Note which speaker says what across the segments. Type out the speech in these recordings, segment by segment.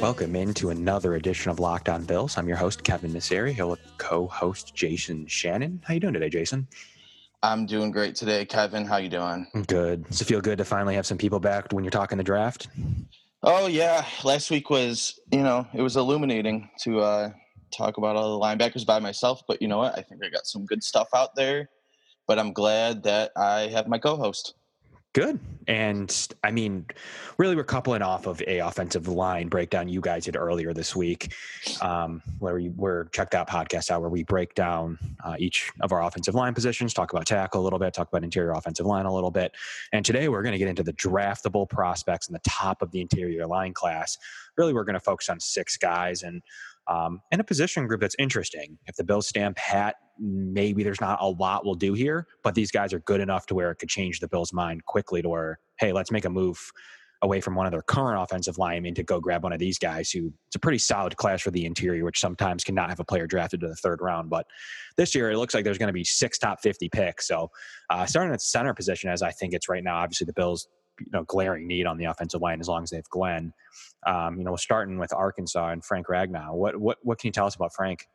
Speaker 1: Welcome into another edition of Locked On Bills. I'm your host Kevin Nasseri, here with co-host Jason Shannon. How you doing today, Jason?
Speaker 2: I'm doing great today, Kevin. How you doing?
Speaker 1: Good. Does it feel good to finally have some people back when you're talking the draft?
Speaker 2: Oh yeah, last week was you know it was illuminating to uh, talk about all the linebackers by myself, but you know what? I think I got some good stuff out there. But I'm glad that I have my co-host.
Speaker 1: Good. And I mean, really, we're coupling off of a offensive line breakdown you guys did earlier this week, um, where we were check that podcast out where we break down uh, each of our offensive line positions, talk about tackle a little bit, talk about interior offensive line a little bit. And today we're going to get into the draftable prospects in the top of the interior line class. Really, we're going to focus on six guys and um, and a position group that's interesting. If the Bills stamp pat, maybe there's not a lot we'll do here, but these guys are good enough to where it could change the Bills' mind quickly to where, hey, let's make a move away from one of their current offensive linemen to go grab one of these guys who it's a pretty solid class for the interior, which sometimes cannot have a player drafted to the third round. But this year, it looks like there's going to be six top 50 picks. So uh, starting at center position, as I think it's right now, obviously the Bills you know glaring need on the offensive line as long as they have Glenn. Um, you know, starting with Arkansas and Frank Ragnow. What what what can you tell us about Frank?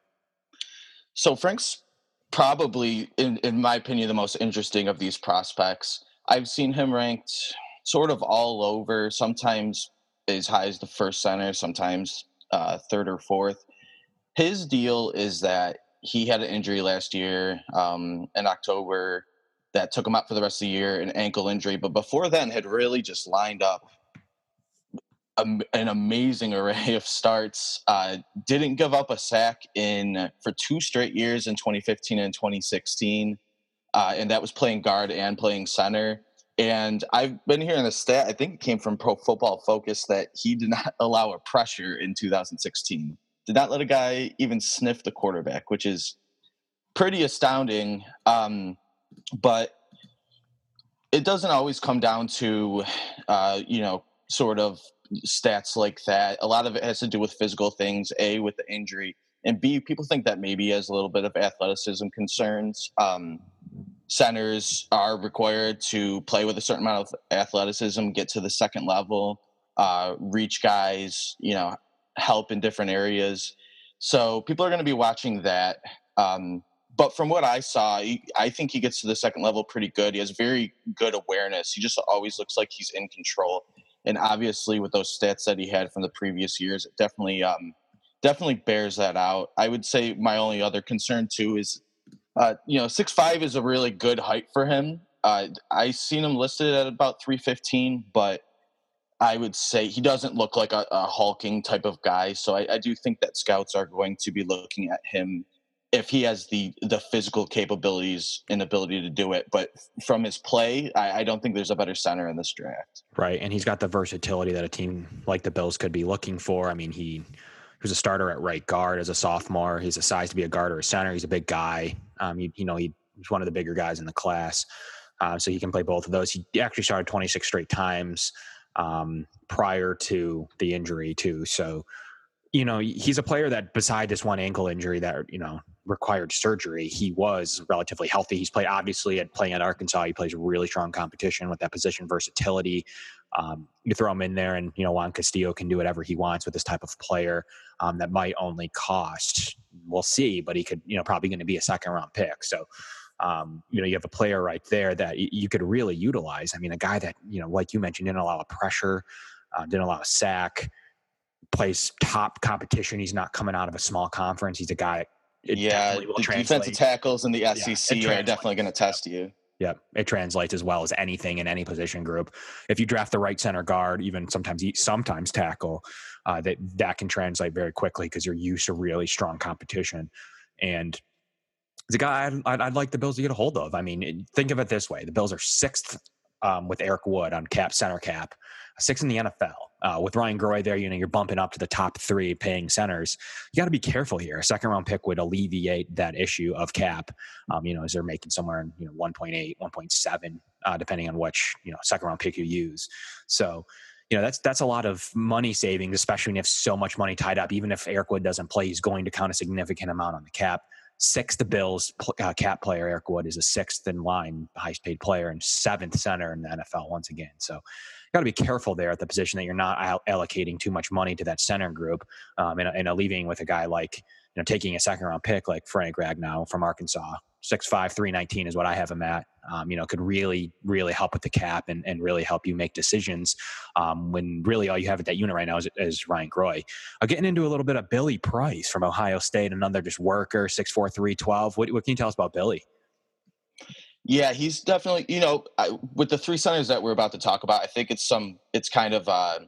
Speaker 2: So Frank's probably, in in my opinion, the most interesting of these prospects. I've seen him ranked sort of all over. Sometimes as high as the first center, sometimes uh, third or fourth. His deal is that he had an injury last year um, in October that took him out for the rest of the year, an ankle injury. But before then, had really just lined up a, an amazing array of starts. Uh, didn't give up a sack in for two straight years in 2015 and 2016, uh, and that was playing guard and playing center. And I've been hearing the stat. I think it came from Pro Football Focus that he did not allow a pressure in 2016. Did not let a guy even sniff the quarterback, which is pretty astounding. Um, but it doesn't always come down to uh, you know sort of stats like that a lot of it has to do with physical things a with the injury and b people think that maybe has a little bit of athleticism concerns um, centers are required to play with a certain amount of athleticism get to the second level uh, reach guys you know help in different areas so people are going to be watching that um, but from what I saw, I think he gets to the second level pretty good. He has very good awareness. He just always looks like he's in control. And obviously, with those stats that he had from the previous years, it definitely um, definitely bears that out. I would say my only other concern too is, uh, you know, six five is a really good height for him. Uh, I seen him listed at about three fifteen, but I would say he doesn't look like a, a hulking type of guy. So I, I do think that scouts are going to be looking at him if he has the the physical capabilities and ability to do it. But from his play, I, I, don't think there's a better center in this draft.
Speaker 1: Right, and he's got the versatility that a team like the Bills could be looking for. I mean, he, was a starter at right guard as a sophomore. He's a size to be a guard or a center. He's a big guy. Um, you, you know, he, he's one of the bigger guys in the class, uh, so he can play both of those. He actually started 26 straight times um, prior to the injury too. So you know, he's a player that beside this one ankle injury that, you know, required surgery, he was relatively healthy. He's played obviously at playing at Arkansas. He plays really strong competition with that position versatility. Um, you throw him in there, and you know Juan Castillo can do whatever he wants with this type of player. Um, that might only cost, we'll see, but he could, you know, probably going to be a second round pick. So, um, you know, you have a player right there that you could really utilize. I mean, a guy that you know, like you mentioned, didn't allow a pressure, uh, didn't allow a sack plays top competition. He's not coming out of a small conference. He's a guy.
Speaker 2: Yeah, the defensive tackles in the SEC yeah, are definitely going to test you.
Speaker 1: Yeah, it translates as well as anything in any position group. If you draft the right center guard, even sometimes sometimes tackle, uh, that that can translate very quickly because you're used to really strong competition. And the guy I'd, I'd, I'd, like the Bills to get a hold of. I mean, think of it this way: the Bills are sixth um, with Eric Wood on cap center cap, sixth in the NFL uh, with Ryan Groy there, you know, you're bumping up to the top three paying centers. You got to be careful here. A second round pick would alleviate that issue of cap. Um, you know, as they're making somewhere in you know 1.8, 1.7, uh, depending on which you know second round pick you use. So. You know that's that's a lot of money savings, especially when you have so much money tied up. Even if Eric Wood doesn't play, he's going to count a significant amount on the cap sixth the Bills uh, cap player Eric Wood is a sixth in line, highest paid player, and seventh center in the NFL once again. So got to be careful there at the position that you're not allocating too much money to that center group um, and, and leaving with a guy like you know taking a second round pick like Frank Ragnow from Arkansas. 6'5", 319 is what I have him at. Um, you know, could really, really help with the cap and, and really help you make decisions um, when really all you have at that unit right now is, is Ryan Groy. Uh, getting into a little bit of Billy Price from Ohio State, another just worker, 6'4", 312. What, what can you tell us about Billy?
Speaker 2: Yeah, he's definitely you know I, with the three centers that we're about to talk about. I think it's some it's kind of uh,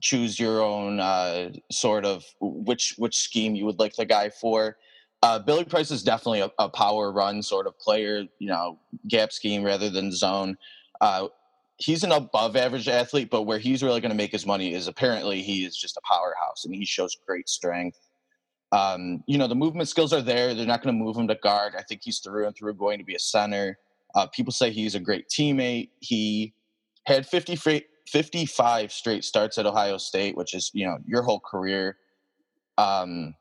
Speaker 2: choose your own uh, sort of which which scheme you would like the guy for. Uh, Billy Price is definitely a, a, power run sort of player, you know, gap scheme rather than zone. Uh, he's an above average athlete, but where he's really going to make his money is apparently he is just a powerhouse and he shows great strength. Um, you know, the movement skills are there. They're not going to move him to guard. I think he's through and through going to be a center. Uh, people say he's a great teammate. He had 50, 55 straight starts at Ohio State, which is, you know, your whole career. Um,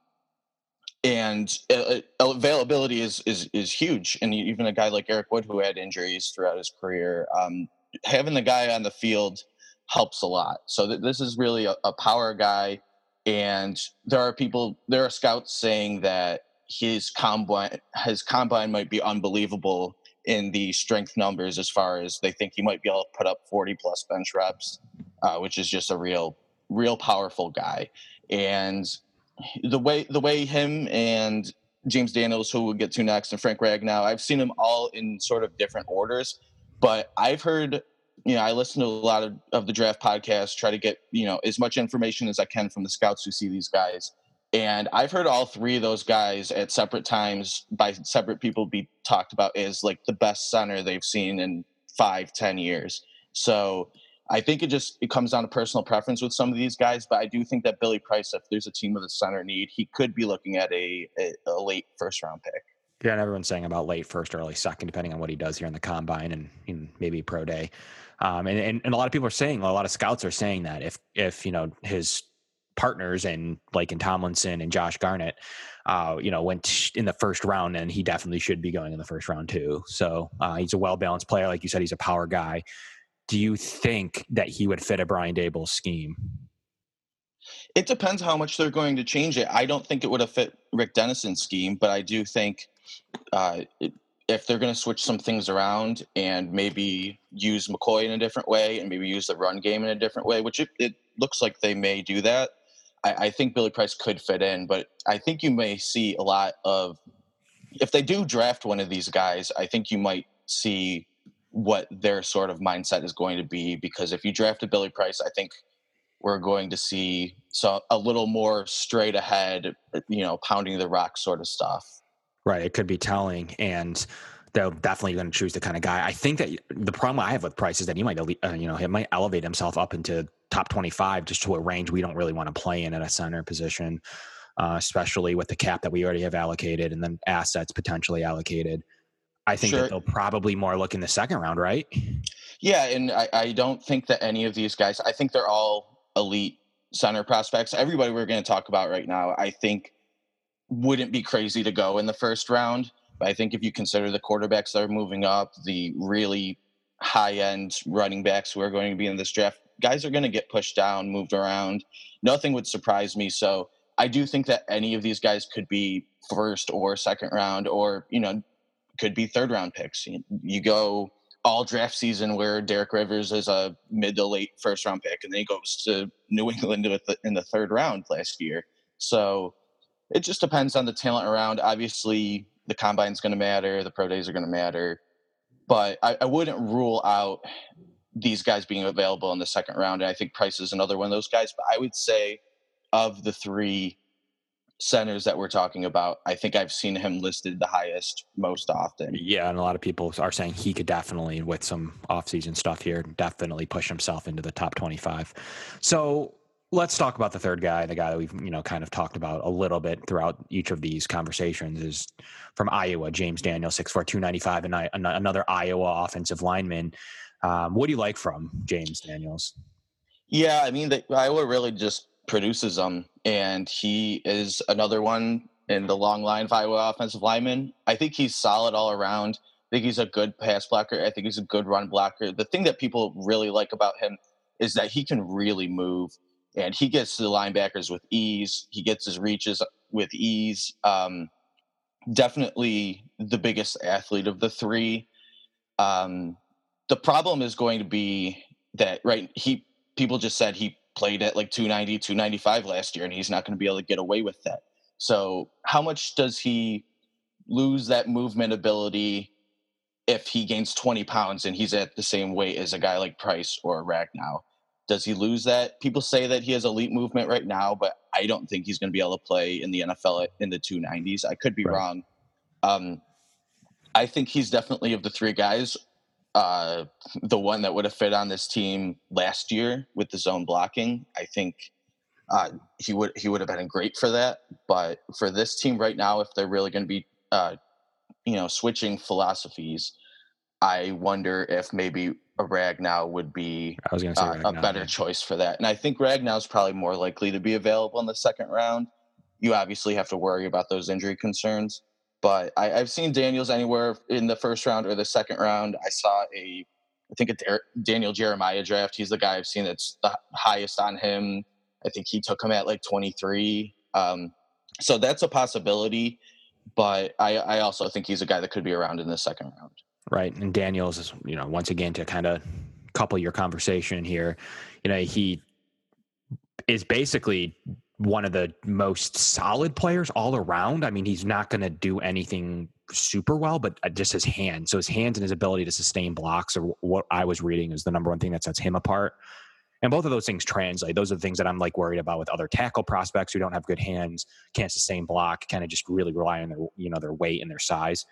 Speaker 2: and uh, uh, availability is, is, is huge. And even a guy like Eric Wood, who had injuries throughout his career, um, having the guy on the field helps a lot. So th- this is really a, a power guy. And there are people, there are scouts saying that his combine, his combine might be unbelievable in the strength numbers as far as they think he might be able to put up 40 plus bench reps, uh, which is just a real, real powerful guy. And the way the way him and James Daniels, who we'll get to next, and Frank Ragnow, I've seen them all in sort of different orders. But I've heard, you know, I listen to a lot of, of the draft podcasts, try to get, you know, as much information as I can from the scouts who see these guys. And I've heard all three of those guys at separate times by separate people be talked about as like the best center they've seen in five, ten years. So I think it just it comes down to personal preference with some of these guys, but I do think that Billy Price, if there's a team with a center need, he could be looking at a, a, a late first round pick.
Speaker 1: Yeah, and everyone's saying about late first, early second, depending on what he does here in the combine and, maybe pro day. Um, and, and, and a lot of people are saying, a lot of scouts are saying that if if you know his partners and Laken Tomlinson and Josh Garnett, uh, you know, went in the first round, and he definitely should be going in the first round too. So uh, he's a well balanced player, like you said, he's a power guy. Do you think that he would fit a Brian Daboll scheme?
Speaker 2: It depends how much they're going to change it. I don't think it would have fit Rick Dennison's scheme, but I do think uh, if they're going to switch some things around and maybe use McCoy in a different way and maybe use the run game in a different way, which it, it looks like they may do that, I, I think Billy Price could fit in, but I think you may see a lot of if they do draft one of these guys, I think you might see what their sort of mindset is going to be because if you draft a Billy Price, I think we're going to see so a little more straight ahead, you know, pounding the rock sort of stuff.
Speaker 1: Right. It could be telling and they're definitely going to choose the kind of guy. I think that the problem I have with Price is that he might, uh, you know, he might elevate himself up into top 25 just to a range we don't really want to play in at a center position, uh, especially with the cap that we already have allocated and then assets potentially allocated. I think sure. that they'll probably more look in the second round, right?
Speaker 2: Yeah, and I, I don't think that any of these guys, I think they're all elite center prospects. Everybody we're going to talk about right now, I think wouldn't be crazy to go in the first round. But I think if you consider the quarterbacks that are moving up, the really high end running backs who are going to be in this draft, guys are going to get pushed down, moved around. Nothing would surprise me. So I do think that any of these guys could be first or second round, or you know, could be third round picks. You, you go all draft season where Derek Rivers is a mid to late first round pick, and then he goes to New England in the third round last year. So it just depends on the talent around. Obviously, the combine's going to matter, the pro days are going to matter, but I, I, wouldn't rule out these guys being available in the second round. And I think Price is another one of those guys. But I would say of the three centers that we're talking about, I think I've seen him listed the highest most often.
Speaker 1: Yeah, and a lot of people are saying he could definitely, with some offseason stuff here, definitely push himself into the top 25. So let's talk about the third guy, the guy that we've you know kind of talked about a little bit throughout each of these conversations is from Iowa, James Daniel, six four two ninety five, and another Iowa offensive lineman. Um, what do you like from James Daniels?
Speaker 2: Yeah, I mean, the, Iowa really just produces them, and he is another one in the long line of Iowa offensive linemen. I think he's solid all around. I think he's a good pass blocker. I think he's a good run blocker. The thing that people really like about him is that he can really move and he gets to the linebackers with ease. He gets his reaches with ease. Um, definitely the biggest athlete of the three. Um, the problem is going to be that right he people just said he played at like 290 295 last year and he's not going to be able to get away with that. So how much does he lose that movement ability if he gains 20 pounds and he's at the same weight as a guy like price or ragnow? Does he lose that? People say that he has elite movement right now but i don't think he's going to be able to play in the nfl in the 290s i could be right. wrong. Um, i think he's definitely of the three guys uh, the one that would have fit on this team last year with the zone blocking. I think uh, he would he would have been great for that. But for this team right now, if they're really going to be uh, you know switching philosophies, I wonder if maybe a Ragnow would be
Speaker 1: I was gonna say uh,
Speaker 2: a better yeah. choice for that. And I think Ragnow is probably more likely to be available in the second round. You obviously have to worry about those injury concerns. But I, have seen Daniels anywhere in the first round or the second round. I saw a, I think a Daniel Jeremiah draft. He's the guy I've seen that's the highest on him. I think he took him at like 23. Um, so that's a possibility. But I, I also think he's a guy that could be around in the second round.
Speaker 1: Right. And Daniels is, you know, once again to kind of couple your conversation here, you know, he is basically one of the most solid players all around. I mean, he's not going to do anything super well, but uh, just his hands. So his hands and his ability to sustain blocks are what I was reading is the number one thing that sets him apart. And both of those things translate. Those are the things that I'm like worried about with other tackle prospects who don't have good hands, can't sustain block, kind of just really rely on their you know their weight and their size.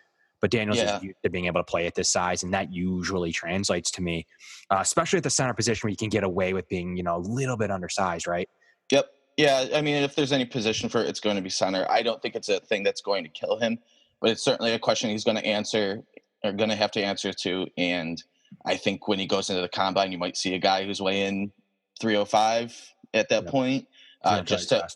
Speaker 1: But Daniels yeah. is used to being able to play at this size, and that usually translates to me, uh, especially at the center position where you can get away with being you know a little bit undersized, right?
Speaker 2: Yep. Yeah, I mean, if there's any position for it, it's going to be center. I don't think it's a thing that's going to kill him, but it's certainly a question he's going to answer or going to have to answer to. And I think when he goes into the combine, you might see a guy who's weighing 305 at that point, uh, just to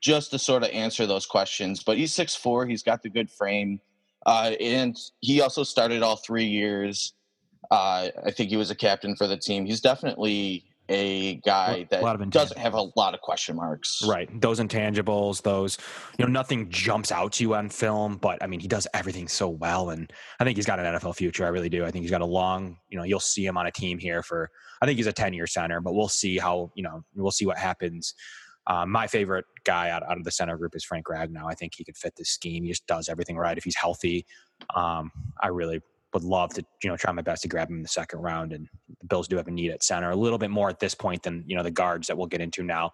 Speaker 2: just to sort of answer those questions. But he's six four. He's got the good frame, uh, and he also started all three years. Uh, I think he was a captain for the team. He's definitely a guy that doesn't have a lot of question marks.
Speaker 1: Right. Those intangibles, those, you know, nothing jumps out to you on film, but I mean, he does everything so well. And I think he's got an NFL future. I really do. I think he's got a long, you know, you'll see him on a team here for, I think he's a 10 year center, but we'll see how, you know, we'll see what happens. Um, my favorite guy out, out of the center group is Frank Ragnow. I think he could fit this scheme. He just does everything right. If he's healthy, um, I really would love to, you know, try my best to grab him in the second round. And the Bills do have a need at center a little bit more at this point than, you know, the guards that we'll get into now.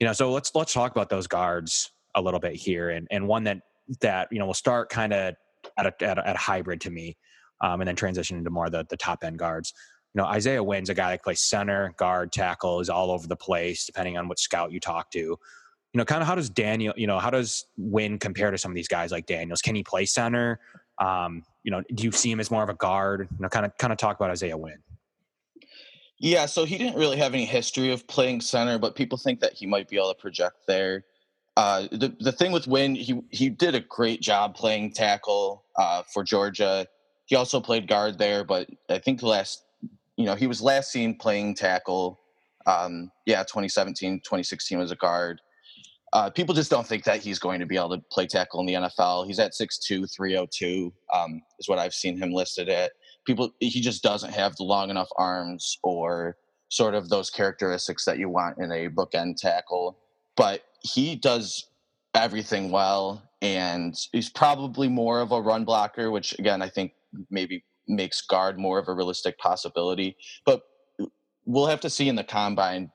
Speaker 1: You know, so let's let's talk about those guards a little bit here. And and one that that, you know, will start kind of at a, at a, at a hybrid to me, um, and then transition into more the the top end guards. You know, Isaiah Wynn's a guy that plays center, guard, tackle, is all over the place, depending on what scout you talk to. You know, kind of how does Daniel, you know, how does Wynn compare to some of these guys like Daniels? Can he play center? Um, you know, do you see him as more of a guard? You know, kind of kind of talk about Isaiah Wynn.
Speaker 2: Yeah, so he didn't really have any history of playing center, but people think that he might be able to project there. Uh, the the thing with Wynn, he he did a great job playing tackle uh, for Georgia. He also played guard there, but I think last you know he was last seen playing tackle. Um, yeah, 2017, 2016 was a guard. Uh, people just don't think that he's going to be able to play tackle in the NFL. He's at 6'2", 302 um, is what I've seen him listed at. People, he just doesn't have the long enough arms or sort of those characteristics that you want in a bookend tackle. But he does everything well, and he's probably more of a run blocker, which again I think maybe makes guard more of a realistic possibility. But we'll have to see in the combine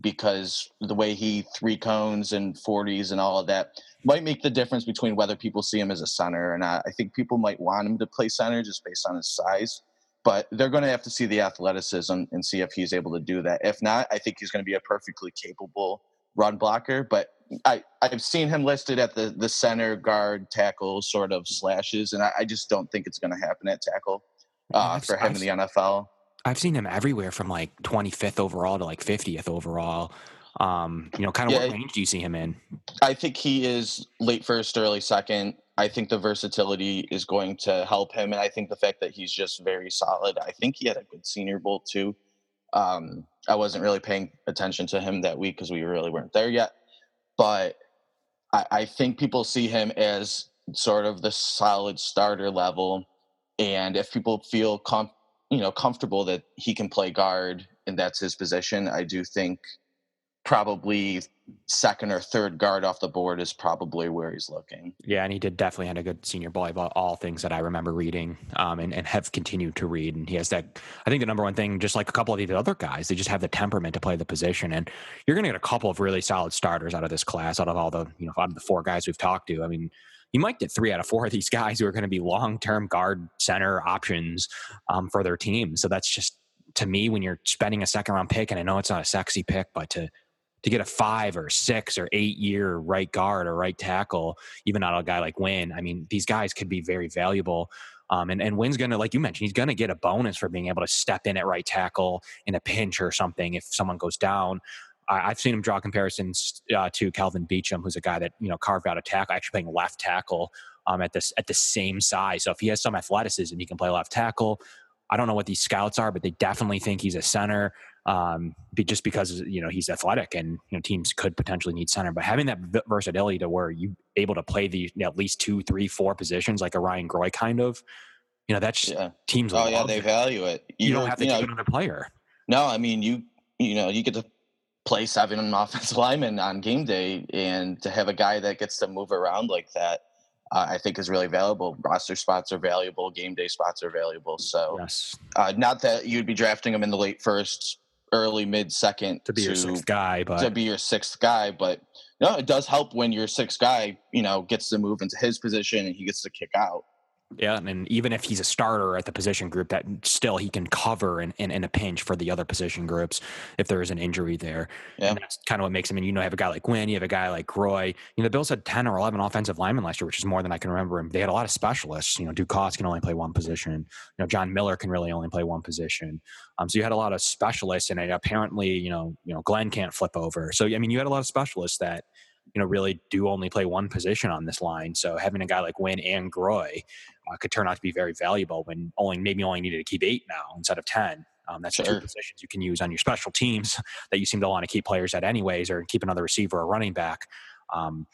Speaker 2: because the way he three cones and 40s and all of that might make the difference between whether people see him as a center or not. I think people might want him to play center just based on his size, but they're going to have to see the athleticism and see if he's able to do that. If not, I think he's going to be a perfectly capable run blocker, but I, I've seen him listed at the, the center guard tackle sort of slashes, and I, I just don't think it's going to happen at tackle uh, for him I've, in the NFL.
Speaker 1: I've seen him everywhere from like 25th overall to like 50th overall. Um, you know, kind of yeah, what range do you see him in?
Speaker 2: I think he is late first, early second. I think the versatility is going to help him, and I think the fact that he's just very solid. I think he had a good Senior Bowl too. Um, I wasn't really paying attention to him that week because we really weren't there yet. But I, I think people see him as sort of the solid starter level, and if people feel com- you know comfortable that he can play guard and that's his position, I do think probably second or third guard off the board is probably where he's looking.
Speaker 1: Yeah, and he did definitely had a good senior about all things that I remember reading um, and, and have continued to read. And he has that, I think the number one thing, just like a couple of the other guys, they just have the temperament to play the position. And you're going to get a couple of really solid starters out of this class, out of all the, you know, out of the four guys we've talked to. I mean, you might get three out of four of these guys who are going to be long term guard center options um, for their team. So that's just, to me, when you're spending a second round pick, and I know it's not a sexy pick, but to, to get a five or six or eight year right guard or right tackle, even of a guy like Wynn. I mean, these guys could be very valuable. Um, and, and Wynn's going to, like you mentioned, he's going to get a bonus for being able to step in at right tackle in a pinch or something if someone goes down. I, have seen him draw comparisons uh, to Kelvin Beachum, who's a guy that you know carved out a tackle, actually playing left tackle um, at this at the same size. So if he has some athleticism, he can play left tackle. I don't know what these scouts are, but they definitely think he's a center um, just because you know he's athletic and you know teams could potentially need center. But having that versatility to where you able to play the you know, at least two, three, four positions like a Ryan Groy kind of, you know that's yeah. teams.
Speaker 2: Oh yeah, they value it.
Speaker 1: You, you don't have to know, another player.
Speaker 2: No, I mean you you know you get to play seven offensive linemen on game day, and to have a guy that gets to move around like that. Uh, I think is really valuable. Roster spots are valuable. Game day spots are valuable. So, yes. uh, not that you'd be drafting him in the late first, early mid second
Speaker 1: to be to, your sixth guy, but
Speaker 2: to be your sixth guy. But no, it does help when your sixth guy, you know, gets to move into his position and he gets to kick out.
Speaker 1: Yeah, and even if he's a starter at the position group, that still he can cover in, in, in a pinch for the other position groups if there is an injury there. Yeah. And that's kind of what makes him. And you know, you have a guy like Wynn, you have a guy like Groy. You know, the Bills had ten or eleven offensive linemen last year, which is more than I can remember. And they had a lot of specialists. You know, Ducasse can only play one position. You know, John Miller can really only play one position. Um, so you had a lot of specialists, and apparently, you know, you know, Glenn can't flip over. So I mean, you had a lot of specialists that you know really do only play one position on this line. So having a guy like Wynn and Groy uh, could turn out to be very valuable when only maybe only needed to keep eight now instead of ten. Um, that's sure. two positions you can use on your special teams that you seem to want to keep players at anyways, or keep another receiver or running back. Um,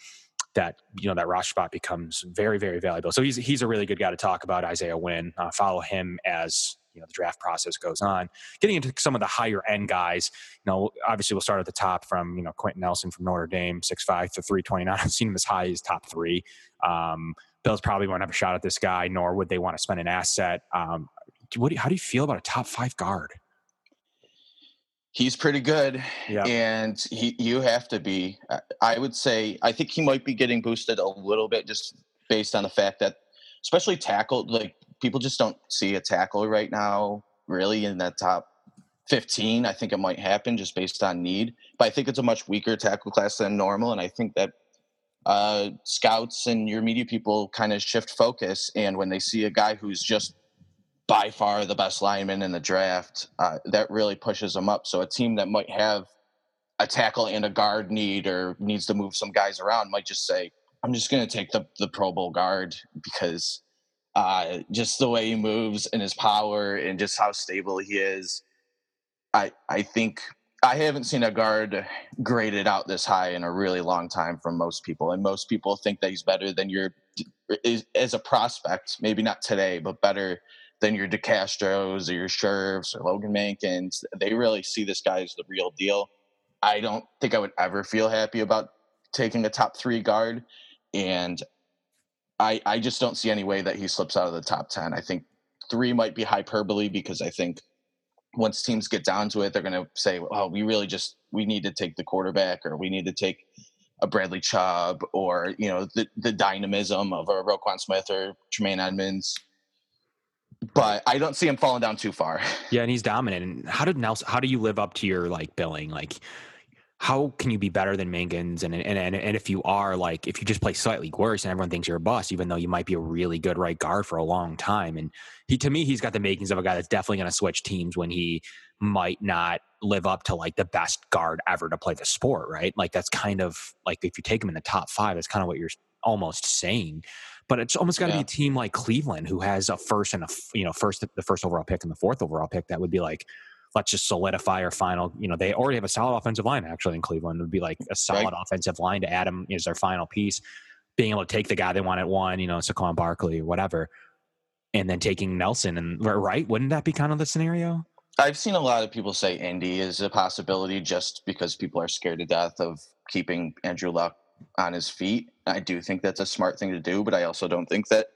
Speaker 1: that you know that roster spot becomes very very valuable. So he's he's a really good guy to talk about. Isaiah Wynn. Uh, follow him as you know the draft process goes on. Getting into some of the higher end guys, you know, obviously we'll start at the top from you know Quenton Nelson from Notre Dame, six five to three twenty nine. I've seen him as high as top three. Um, Bills probably won't have a shot at this guy, nor would they want to spend an asset. Um, what do how do you feel about a top five guard?
Speaker 2: He's pretty good, yeah. and he you have to be. I would say I think he might be getting boosted a little bit just based on the fact that, especially tackle, like people just don't see a tackle right now really in that top 15. I think it might happen just based on need, but I think it's a much weaker tackle class than normal, and I think that uh, scouts and your media people kind of shift focus. And when they see a guy who's just by far the best lineman in the draft, uh, that really pushes them up. So a team that might have a tackle and a guard need or needs to move some guys around might just say, I'm just going to take the, the Pro Bowl guard because uh, just the way he moves and his power and just how stable he is. I, I think I haven't seen a guard graded out this high in a really long time from most people, and most people think that he's better than your as a prospect. Maybe not today, but better than your DeCastros or your Scherffs or Logan Mankins. They really see this guy as the real deal. I don't think I would ever feel happy about taking a top three guard, and I I just don't see any way that he slips out of the top ten. I think three might be hyperbole because I think once teams get down to it, they're going to say, "Oh, we really just we need to take the quarterback, or we need to take a Bradley Chubb, or you know the the dynamism of a Roquan Smith or Tremaine Edmunds." But I don't see him falling down too far.
Speaker 1: Yeah, and he's dominant. And how did Nelson? How do you live up to your like billing? Like, how can you be better than Mankins? And, and and and if you are like, if you just play slightly worse, and everyone thinks you're a bust, even though you might be a really good right guard for a long time. And he, to me, he's got the makings of a guy that's definitely going to switch teams when he might not live up to like the best guard ever to play the sport, right? Like that's kind of like if you take him in the top five, that's kind of what you're almost saying. But it's almost got to yeah. be a team like Cleveland who has a first and a you know first the first overall pick and the fourth overall pick that would be like let's just solidify our final. You know, they already have a solid offensive line actually in Cleveland. It would be like a solid right. offensive line to add him as their final piece. Being able to take the guy they want at one, you know, Saquon Barkley or whatever, and then taking Nelson and right, wouldn't that be kind of the scenario?
Speaker 2: I've seen a lot of people say Indy is a possibility just because people are scared to death of keeping Andrew Luck on his feet. I do think that's a smart thing to do, but I also don't think that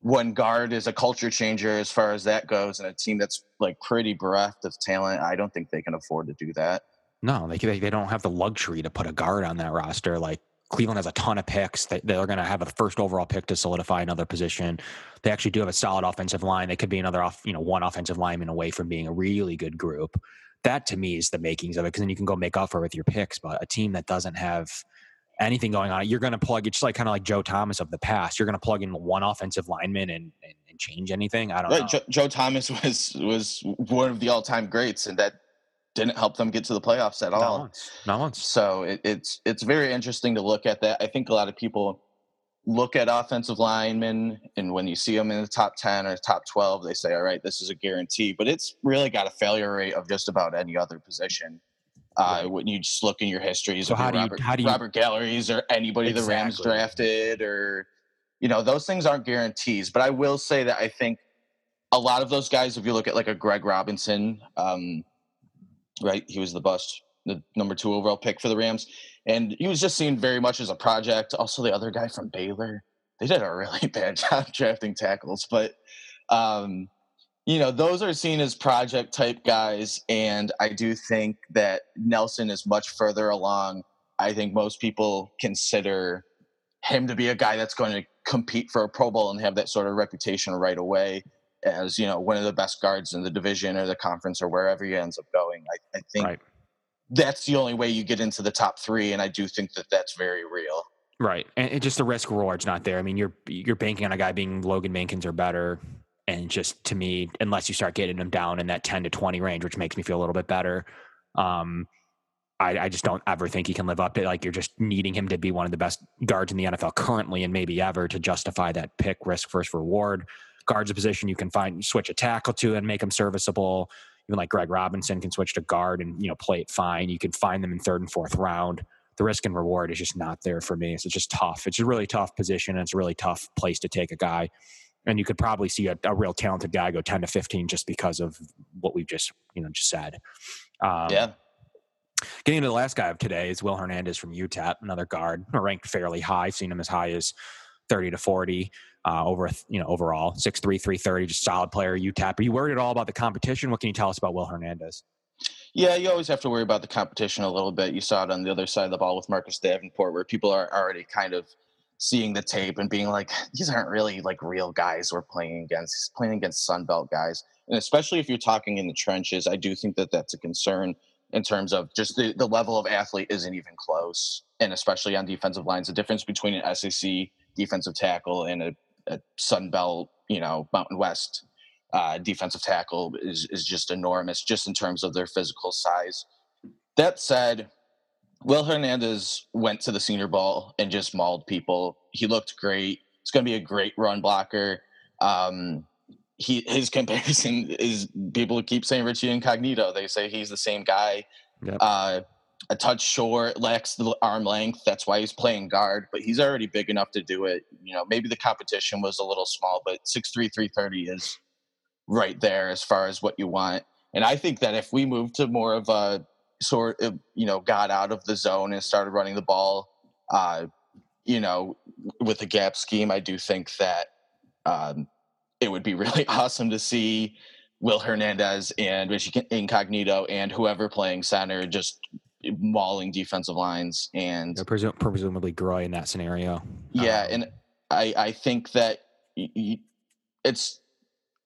Speaker 2: one guard is a culture changer as far as that goes, and a team that's like pretty bereft of talent. I don't think they can afford to do that.
Speaker 1: No, they they don't have the luxury to put a guard on that roster. Like Cleveland has a ton of picks. They, they're going to have a first overall pick to solidify another position. They actually do have a solid offensive line. They could be another off, you know, one offensive lineman away from being a really good group. That to me is the makings of it because then you can go make up for with your picks. But a team that doesn't have anything going on, you're going to plug. It's like kind of like Joe Thomas of the past. You're going to plug in one offensive lineman and, and, and change anything. I don't right. know.
Speaker 2: Joe, Joe Thomas was was one of the all time greats, and that didn't help them get to the playoffs at all.
Speaker 1: Not once. Not once.
Speaker 2: So it, it's it's very interesting to look at that. I think a lot of people look at offensive linemen, and when you see them in the top ten or top twelve, they say, "All right, this is a guarantee." But it's really got a failure rate of just about any other position. Uh, when you just look in your histories so of how do Robert, you, how do you, Robert Galleries or anybody exactly. the Rams drafted, or you know, those things aren't guarantees. But I will say that I think a lot of those guys, if you look at like a Greg Robinson, um, right, he was the bust, the number two overall pick for the Rams, and he was just seen very much as a project. Also, the other guy from Baylor, they did a really bad job drafting tackles, but. Um, you know, those are seen as project type guys. And I do think that Nelson is much further along. I think most people consider him to be a guy that's going to compete for a Pro Bowl and have that sort of reputation right away as, you know, one of the best guards in the division or the conference or wherever he ends up going. I, I think right. that's the only way you get into the top three. And I do think that that's very real.
Speaker 1: Right, and it just the risk reward's not there. I mean, you're you're banking on a guy being Logan Mankins or better and just to me, unless you start getting them down in that 10 to 20 range, which makes me feel a little bit better, um, I, I, just don't ever think he can live up to like you're just needing him to be one of the best guards in the NFL currently and maybe ever to justify that pick risk first reward. Guards a position you can find switch a tackle to and make them serviceable. Even like Greg Robinson can switch to guard and you know play it fine. You can find them in third and fourth round. The risk and reward is just not there for me. So it's just tough. It's a really tough position and it's a really tough place to take a guy and you could probably see a, a, real talented guy go 10 to 15 just because of what we've just you know just said.
Speaker 2: Um, yeah.
Speaker 1: getting to the last guy of today is will hernandez from utep another guard ranked fairly high. Seen him as high as 30 to 40 uh, over you know overall. 6'3 330 just solid player utep are you worried at all about the competition? What can you tell us about will hernandez?
Speaker 2: Yeah, you always have to worry about the competition a little bit. You saw it on the other side of the ball with Marcus Davenport, where people are already kind of seeing the tape and being like, these aren't really like real guys we're playing against. He's playing against Sunbelt guys. And especially if you're talking in the trenches, I do think that that's a concern in terms of just the, the level of athlete isn't even close. And especially on defensive lines, the difference between an SEC defensive tackle and a, a Sunbelt, you know, Mountain West uh, defensive tackle is, is just enormous, just in terms of their physical size. That said, Will Hernandez went to the Senior Bowl and just mauled people. He looked great. He's going to be a great run blocker. Um, he his comparison is people keep saying Richie Incognito. They say he's the same guy. Yep. Uh, a touch short, lacks the arm length. That's why he's playing guard, but he's already big enough to do it. You know, maybe the competition was a little small, but 6'3", 330 is right there as far as what you want. And I think that if we move to more of a sort of you know got out of the zone and started running the ball uh, you know with the gap scheme i do think that um, it would be really awesome to see will hernandez and richie incognito and whoever playing center just mauling defensive lines and
Speaker 1: yeah, presum- presumably Groy in that scenario.
Speaker 2: Yeah um, and i i think that it's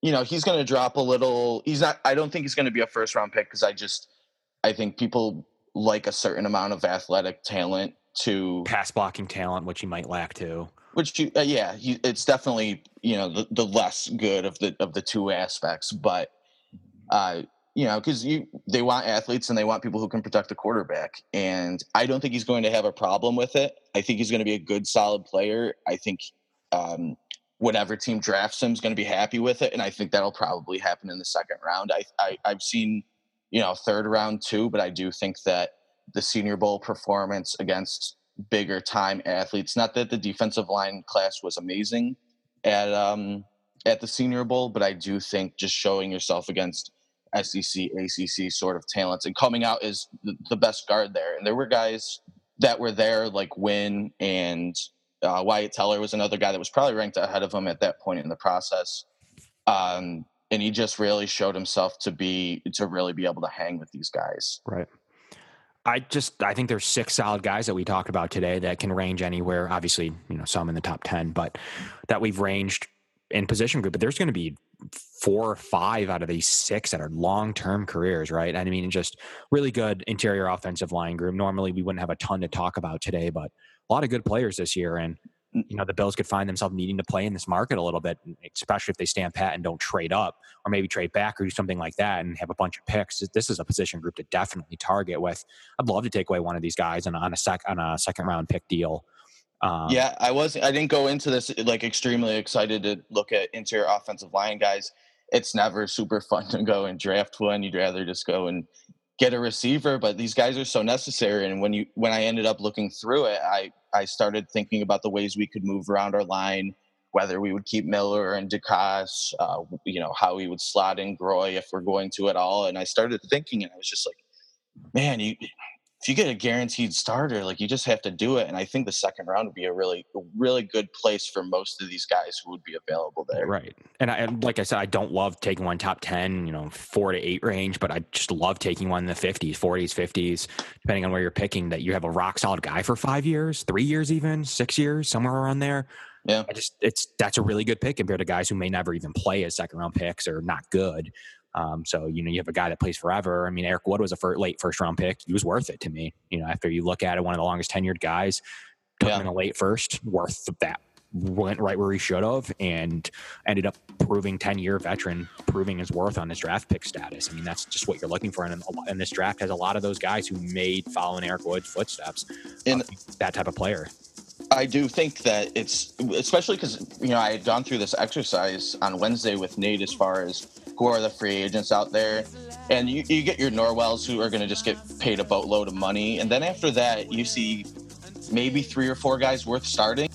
Speaker 2: you know he's going to drop a little he's not i don't think he's going to be a first round pick because i just I think people like a certain amount of athletic talent to
Speaker 1: pass blocking talent, which you might lack too.
Speaker 2: Which you, uh, yeah, he, it's definitely you know the, the less good of the of the two aspects, but uh, you know because you they want athletes and they want people who can protect the quarterback, and I don't think he's going to have a problem with it. I think he's going to be a good, solid player. I think um, whatever team drafts him is going to be happy with it, and I think that'll probably happen in the second round. I, I I've seen you know, third round too. But I do think that the Senior Bowl performance against bigger time athletes, not that the defensive line class was amazing at um, at the Senior Bowl, but I do think just showing yourself against SEC, ACC sort of talents and coming out as the best guard there. And there were guys that were there like Wynn and uh, Wyatt Teller was another guy that was probably ranked ahead of him at that point in the process. Um, and he just really showed himself to be to really be able to hang with these guys.
Speaker 1: Right. I just I think there's six solid guys that we talked about today that can range anywhere. Obviously, you know, some in the top ten, but that we've ranged in position group. But there's going to be four or five out of these six that are long term careers, right? I mean, just really good interior offensive line group. Normally, we wouldn't have a ton to talk about today, but a lot of good players this year. And you know the Bills could find themselves needing to play in this market a little bit, especially if they stand pat and don't trade up or maybe trade back or do something like that and have a bunch of picks. This is a position group to definitely target with. I'd love to take away one of these guys on, on a sec on a second round pick deal.
Speaker 2: Um, yeah, I was. I didn't go into this like extremely excited to look at interior offensive line guys. It's never super fun to go and draft one. You'd rather just go and get a receiver, but these guys are so necessary. And when you when I ended up looking through it, I I started thinking about the ways we could move around our line, whether we would keep Miller and Ducasse, uh, you know, how we would slot in Groy if we're going to at all. And I started thinking, and I was just like, man, you if you get a guaranteed starter, like you just have to do it. And I think the second round would be a really, really good place for most of these guys who would be available there.
Speaker 1: Right. And I, like I said, I don't love taking one top 10, you know, four to eight range, but I just love taking one in the 50s, 40s, 50s, depending on where you're picking that you have a rock solid guy for five years, three years, even six years, somewhere around there.
Speaker 2: Yeah.
Speaker 1: I just, it's, that's a really good pick compared to guys who may never even play as second round picks or not good. Um, so you know you have a guy that plays forever. I mean, Eric Wood was a first, late first round pick. He was worth it to me. You know, after you look at it, one of the longest tenured guys, took yeah. him in a late first, worth that went right where he should have and ended up proving 10 year veteran proving his worth on his draft pick status i mean that's just what you're looking for and, and this draft has a lot of those guys who made following eric wood's footsteps in that type of player
Speaker 2: I do think that it's especially because you know I had gone through this exercise on Wednesday with Nate as far as who are the free agents out there, and you, you get your Norwells who are going to just get paid a boatload of money, and then after that you see maybe three or four guys worth starting.